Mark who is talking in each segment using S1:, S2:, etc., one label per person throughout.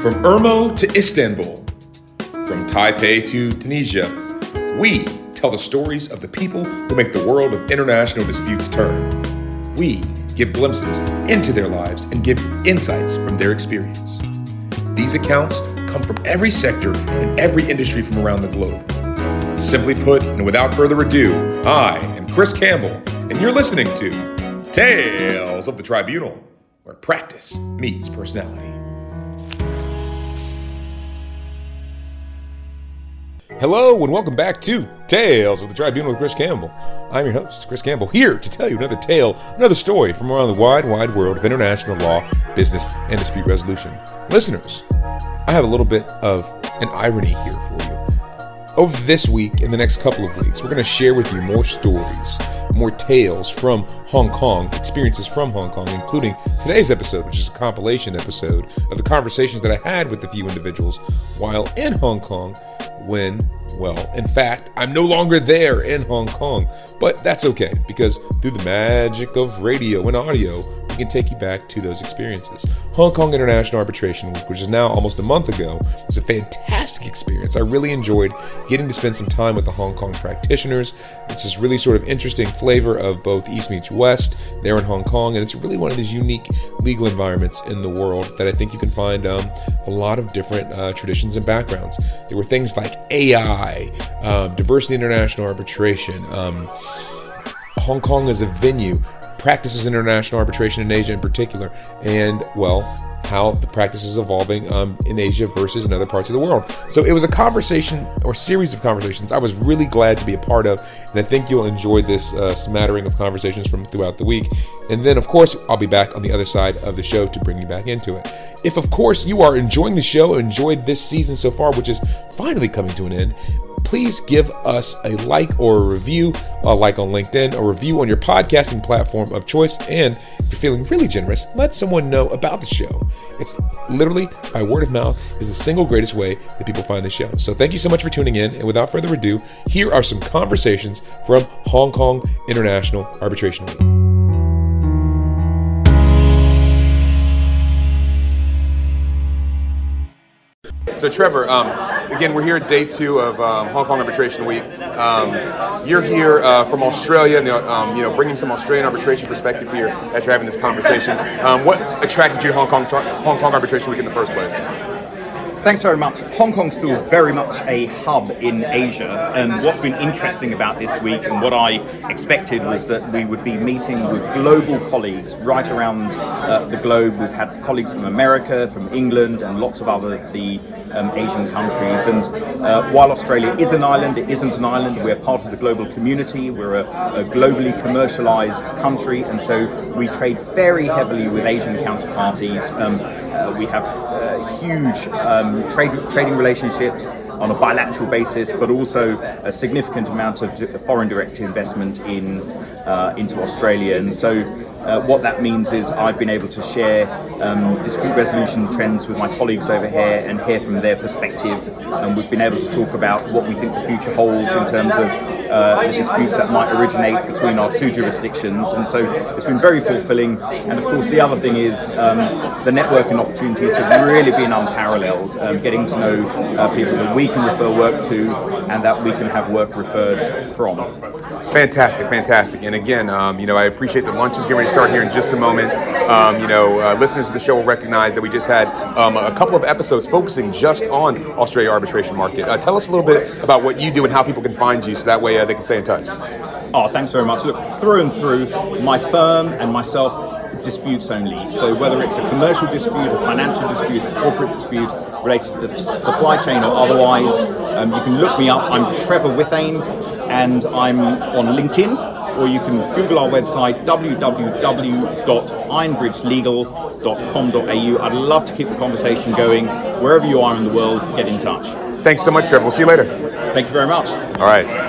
S1: From Irmo to Istanbul, from Taipei to Tunisia, we tell the stories of the people who make the world of international disputes turn. We give glimpses into their lives and give insights from their experience. These accounts come from every sector and every industry from around the globe. Simply put, and without further ado, I am Chris Campbell, and you're listening to Tales of the Tribunal, where practice meets personality. Hello, and welcome back to Tales of the Tribunal with Chris Campbell. I'm your host, Chris Campbell, here to tell you another tale, another story from around the wide, wide world of international law, business, and dispute resolution. Listeners, I have a little bit of an irony here for you. Over this week and the next couple of weeks, we're going to share with you more stories, more tales from Hong Kong, experiences from Hong Kong, including today's episode, which is a compilation episode of the conversations that I had with a few individuals while in Hong Kong when, well, in fact, I'm no longer there in Hong Kong. But that's okay, because through the magic of radio and audio, can take you back to those experiences. Hong Kong International Arbitration Week, which is now almost a month ago, was a fantastic experience. I really enjoyed getting to spend some time with the Hong Kong practitioners. It's this really sort of interesting flavor of both East meets West there in Hong Kong, and it's really one of these unique legal environments in the world that I think you can find um, a lot of different uh, traditions and backgrounds. There were things like AI, um, diversity international arbitration. Um, Hong Kong as a venue practices international arbitration in Asia in particular, and well, how the practice is evolving um, in Asia versus in other parts of the world. So it was a conversation or series of conversations I was really glad to be a part of, and I think you'll enjoy this uh, smattering of conversations from throughout the week. And then, of course, I'll be back on the other side of the show to bring you back into it. If, of course, you are enjoying the show, enjoyed this season so far, which is finally coming to an end, please give us a like or a review, a like on LinkedIn, a review on your podcasting platform of choice. And if you're feeling really generous, let someone know about the show. It's literally by word of mouth is the single greatest way that people find the show. So thank you so much for tuning in. And without further ado, here are some conversations from Hong Kong International Arbitration. So, Trevor, um, again, we're here at day two of um, Hong Kong Arbitration Week. Um, you're here uh, from Australia, and um, you know, bringing some Australian arbitration perspective here as you're having this conversation. Um, what attracted you to Hong Kong, Hong Kong Arbitration Week in the first place?
S2: Thanks very much. Hong Kong's still very much a hub in Asia, and what's been interesting about this week and what I expected was that we would be meeting with global colleagues right around uh, the globe. We've had colleagues from America, from England, and lots of other the um, Asian countries. And uh, while Australia is an island, it isn't an island. We're part of the global community. We're a, a globally commercialized country, and so we trade very heavily with Asian counterparties. Um, uh, we have uh, huge um, trade, trading relationships on a bilateral basis, but also a significant amount of foreign direct investment in uh, into Australia. And so, uh, what that means is I've been able to share um, dispute resolution trends with my colleagues over here and hear from their perspective. And we've been able to talk about what we think the future holds in terms of uh, the disputes that might originate between our two jurisdictions. And so it's been very fulfilling. And of course, the other thing is um, the networking opportunities have really been unparalleled, um, getting to know uh, people that we can refer work to and that we can have work referred from.
S1: Fantastic, fantastic. And again, um, you know, I appreciate the lunch is getting ready to start here in just a moment. Um, you know, uh, listeners of the show will recognize that we just had um, a couple of episodes focusing just on Australia arbitration market. Uh, tell us a little bit about what you do and how people can find you so that way uh, they can stay in touch.
S2: Oh, thanks very much. Look, through and through, my firm and myself disputes only. So whether it's a commercial dispute, a financial dispute, a corporate dispute related to the supply chain or otherwise, um, you can look me up. I'm Trevor Withane, and I'm on LinkedIn. Or you can Google our website www.ironbridgelegal.com.au. I'd love to keep the conversation going. Wherever you are in the world, get in touch.
S1: Thanks so much, Trevor. We'll see you later.
S2: Thank you very much.
S1: All right.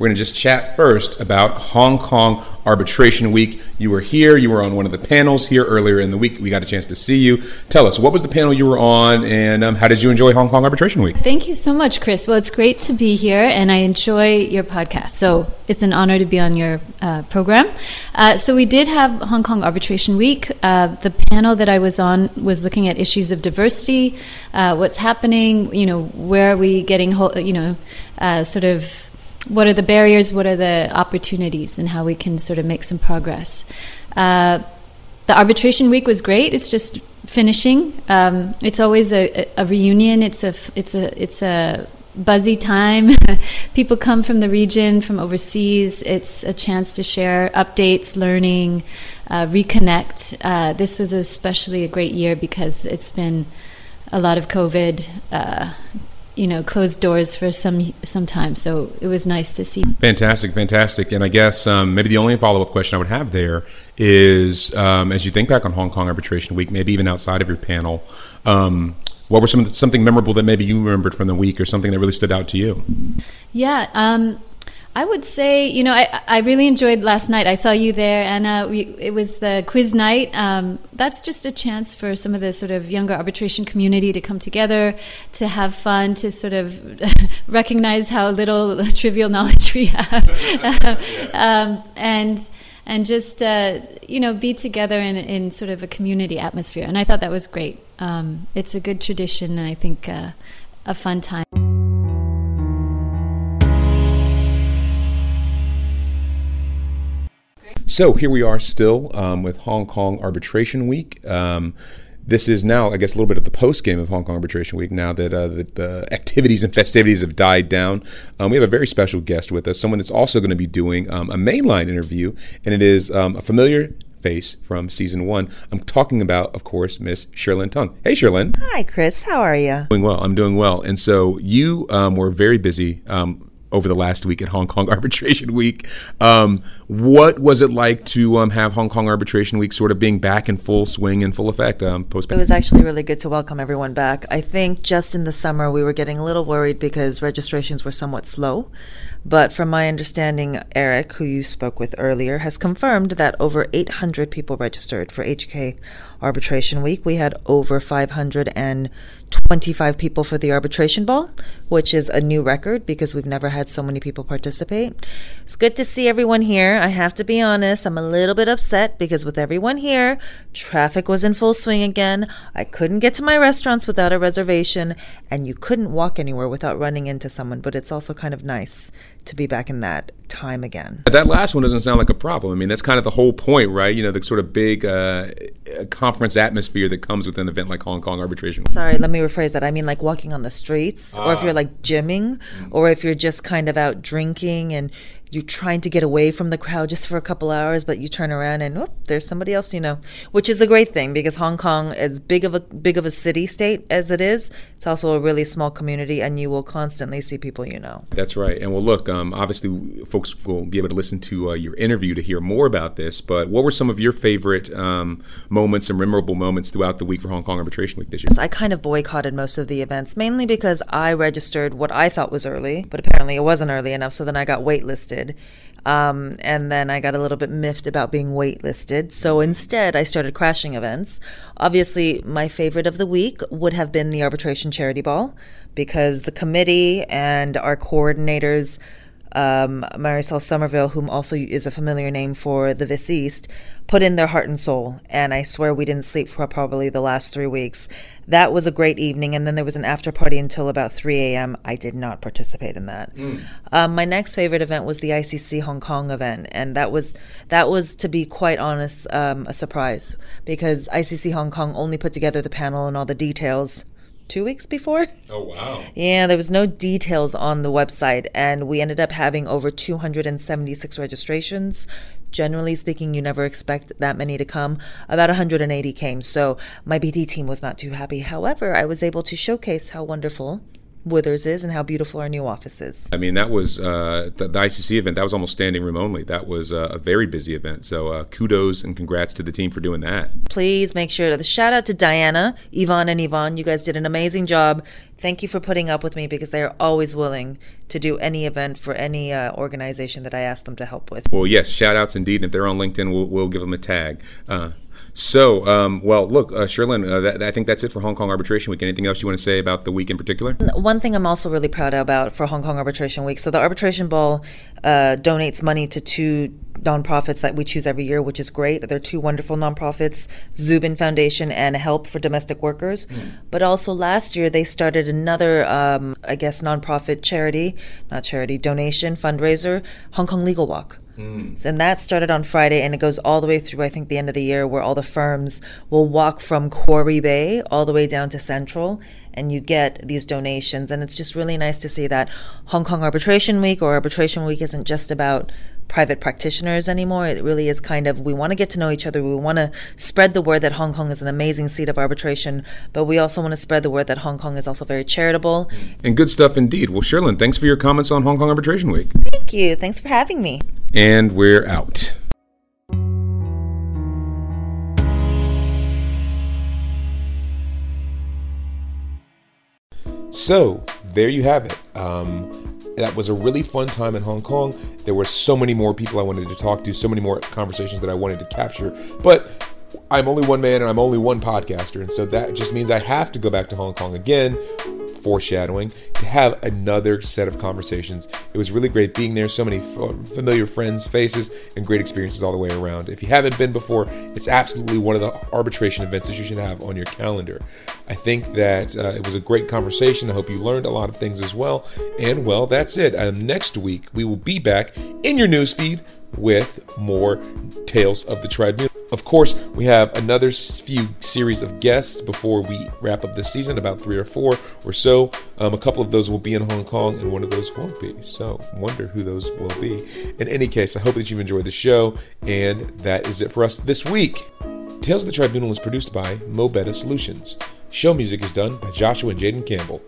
S1: We're going to just chat first about Hong Kong Arbitration Week. You were here. You were on one of the panels here earlier in the week. We got a chance to see you. Tell us, what was the panel you were on, and um, how did you enjoy Hong Kong Arbitration Week?
S3: Thank you so much, Chris. Well, it's great to be here, and I enjoy your podcast. So it's an honor to be on your uh, program. Uh, so we did have Hong Kong Arbitration Week. Uh, the panel that I was on was looking at issues of diversity, uh, what's happening, you know, where are we getting, you know, uh, sort of what are the barriers, what are the opportunities, and how we can sort of make some progress. Uh, the arbitration week was great. It's just finishing. Um, it's always a, a, reunion. It's a it's a it's a buzzy time. People come from the region, from overseas. It's a chance to share updates, learning, uh, reconnect. Uh, this was especially a great year because it's been a lot of COVID. You know closed doors for some some time. So it was nice to see.
S1: Fantastic, fantastic. And I guess um, maybe the only follow up question I would have there is, um, as you think back on Hong Kong Arbitration Week, maybe even outside of your panel, um, what were some something memorable that maybe you remembered from the week, or something that really stood out to you?
S3: Yeah. I would say, you know, I, I really enjoyed last night. I saw you there, and uh, we, it was the quiz night. Um, that's just a chance for some of the sort of younger arbitration community to come together, to have fun, to sort of recognize how little trivial knowledge we have, um, and and just uh, you know be together in, in sort of a community atmosphere. And I thought that was great. Um, it's a good tradition, and I think uh, a fun time.
S1: So here we are still um, with Hong Kong Arbitration Week. Um, this is now, I guess, a little bit of the post game of Hong Kong Arbitration Week. Now that uh, the, the, activities and festivities have died down, um, we have a very special guest with us, someone that's also going to be doing um, a mainline interview, and it is um, a familiar face from season one. I'm talking about, of course, Miss Sherlin Tung. Hey, Sherlin.
S4: Hi, Chris. How are you?
S1: Doing well. I'm doing well. And so you um, were very busy um, over the last week at Hong Kong Arbitration Week. Um, what was it like to um, have Hong Kong Arbitration Week sort of being back in full swing and full effect um, post?
S4: It was actually really good to welcome everyone back. I think just in the summer we were getting a little worried because registrations were somewhat slow. But from my understanding, Eric, who you spoke with earlier, has confirmed that over 800 people registered for HK Arbitration Week. We had over 525 people for the arbitration ball, which is a new record because we've never had so many people participate. It's good to see everyone here. I have to be honest, I'm a little bit upset because with everyone here, traffic was in full swing again. I couldn't get to my restaurants without a reservation, and you couldn't walk anywhere without running into someone, but it's also kind of nice to be back in that time again.
S1: That last one doesn't sound like a problem. I mean, that's kind of the whole point, right? You know, the sort of big uh, conference atmosphere that comes with an event like Hong Kong arbitration.
S4: Sorry, let me rephrase that. I mean, like walking on the streets, or if you're ah. like gymming, mm. or if you're just kind of out drinking and you're trying to get away from the crowd just for a couple hours, but you turn around and whoop, there's somebody else you know, which is a great thing because Hong Kong, as big of a big of a city state as it is, it's also a really small community, and you will constantly see people you know.
S1: That's right. And well, look, um, obviously, folks will be able to listen to uh, your interview to hear more about this. But what were some of your favorite um, moments and memorable moments throughout the week for Hong Kong Arbitration Week this year?
S4: I kind of boycotted most of the events, mainly because I registered what I thought was early, but apparently it wasn't early enough. So then I got waitlisted um, and then I got a little bit miffed about being waitlisted. So instead, I started crashing events. Obviously, my favorite of the week would have been the arbitration charity ball because the committee and our coordinators um, Marisol Somerville, whom also is a familiar name for the East, put in their heart and soul. And I swear we didn't sleep for probably the last three weeks. That was a great evening. And then there was an after party until about 3 a.m. I did not participate in that. Mm. Um, my next favorite event was the ICC Hong Kong event. And that was, that was to be quite honest, um, a surprise because ICC Hong Kong only put together the panel and all the details two weeks before.
S1: Oh, wow.
S4: Yeah, there was no details on the website, and we ended up having over 276 registrations. Generally speaking, you never expect that many to come. About 180 came, so my BD team was not too happy. However, I was able to showcase how wonderful Withers is and how beautiful our new office is.
S1: I mean, that was uh, the, the, ICC event. That was almost standing room only. That was uh, a very busy event. So uh, kudos and congrats to the team for doing that.
S4: Please make sure to shout out to Diana, Yvonne, and Yvonne. You guys did an amazing job thank you for putting up with me because they are always willing to do any event for any uh, organization that I ask them to help with.
S1: Well, yes, shout outs indeed. And if they're on LinkedIn, we'll, we'll give them a tag. So, um, well, look, uh, Sherlin, uh, that, I think that's it for Hong Kong Arbitration Week. Anything else you want to say about the week in particular?
S4: One thing I'm also really proud about for Hong Kong Arbitration Week. So, the Arbitration Ball uh, donates money to two nonprofits that we choose every year, which is great. They're two wonderful nonprofits, Zubin Foundation and Help for Domestic Workers. Mm. But also last year, they started another, um, I guess, nonprofit charity, not charity, donation fundraiser, Hong Kong Legal Walk. Mm. And that started on Friday and it goes all the way through, I think, the end of the year where all the firms will walk from Quarry Bay all the way down to Central and you get these donations. And it's just really nice to see that Hong Kong Arbitration Week or Arbitration Week isn't just about private practitioners anymore. It really is kind of we want to get to know each other. We want to spread the word that Hong Kong is an amazing seat of arbitration, but we also want to spread the word that Hong Kong is also very charitable.
S1: And good stuff indeed. Well, Sherlin, thanks for your comments on Hong Kong Arbitration Week.
S4: Thank you. Thanks for having me.
S1: And we're out. So, there you have it. Um, that was a really fun time in Hong Kong. There were so many more people I wanted to talk to, so many more conversations that I wanted to capture. But I'm only one man and I'm only one podcaster. And so that just means I have to go back to Hong Kong again foreshadowing to have another set of conversations. It was really great being there. So many f- familiar friends, faces, and great experiences all the way around. If you haven't been before, it's absolutely one of the arbitration events that you should have on your calendar. I think that uh, it was a great conversation. I hope you learned a lot of things as well. And well, that's it. Um, next week, we will be back in your newsfeed with more Tales of the Tribunal. Of course, we have another few series of guests before we wrap up this season, about three or four or so. Um, a couple of those will be in Hong Kong, and one of those won't be. So, wonder who those will be. In any case, I hope that you've enjoyed the show, and that is it for us this week. Tales of the Tribunal is produced by Mobetta Solutions. Show music is done by Joshua and Jaden Campbell.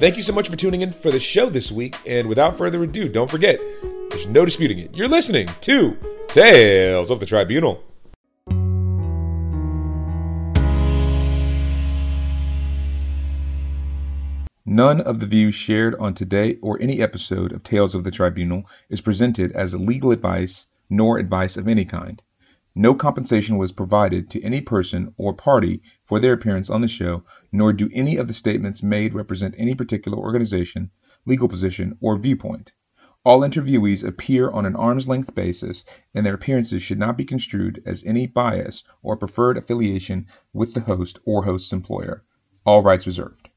S1: Thank you so much for tuning in for the show this week, and without further ado, don't forget there's no disputing it. You're listening to Tales of the Tribunal. None of the views shared on today or any episode of Tales of the Tribunal is presented as legal advice nor advice of any kind. No compensation was provided to any person or party for their appearance on the show, nor do any of the statements made represent any particular organization, legal position, or viewpoint. All interviewees appear on an arm's length basis, and their appearances should not be construed as any bias or preferred affiliation with the host or host's employer. All rights reserved.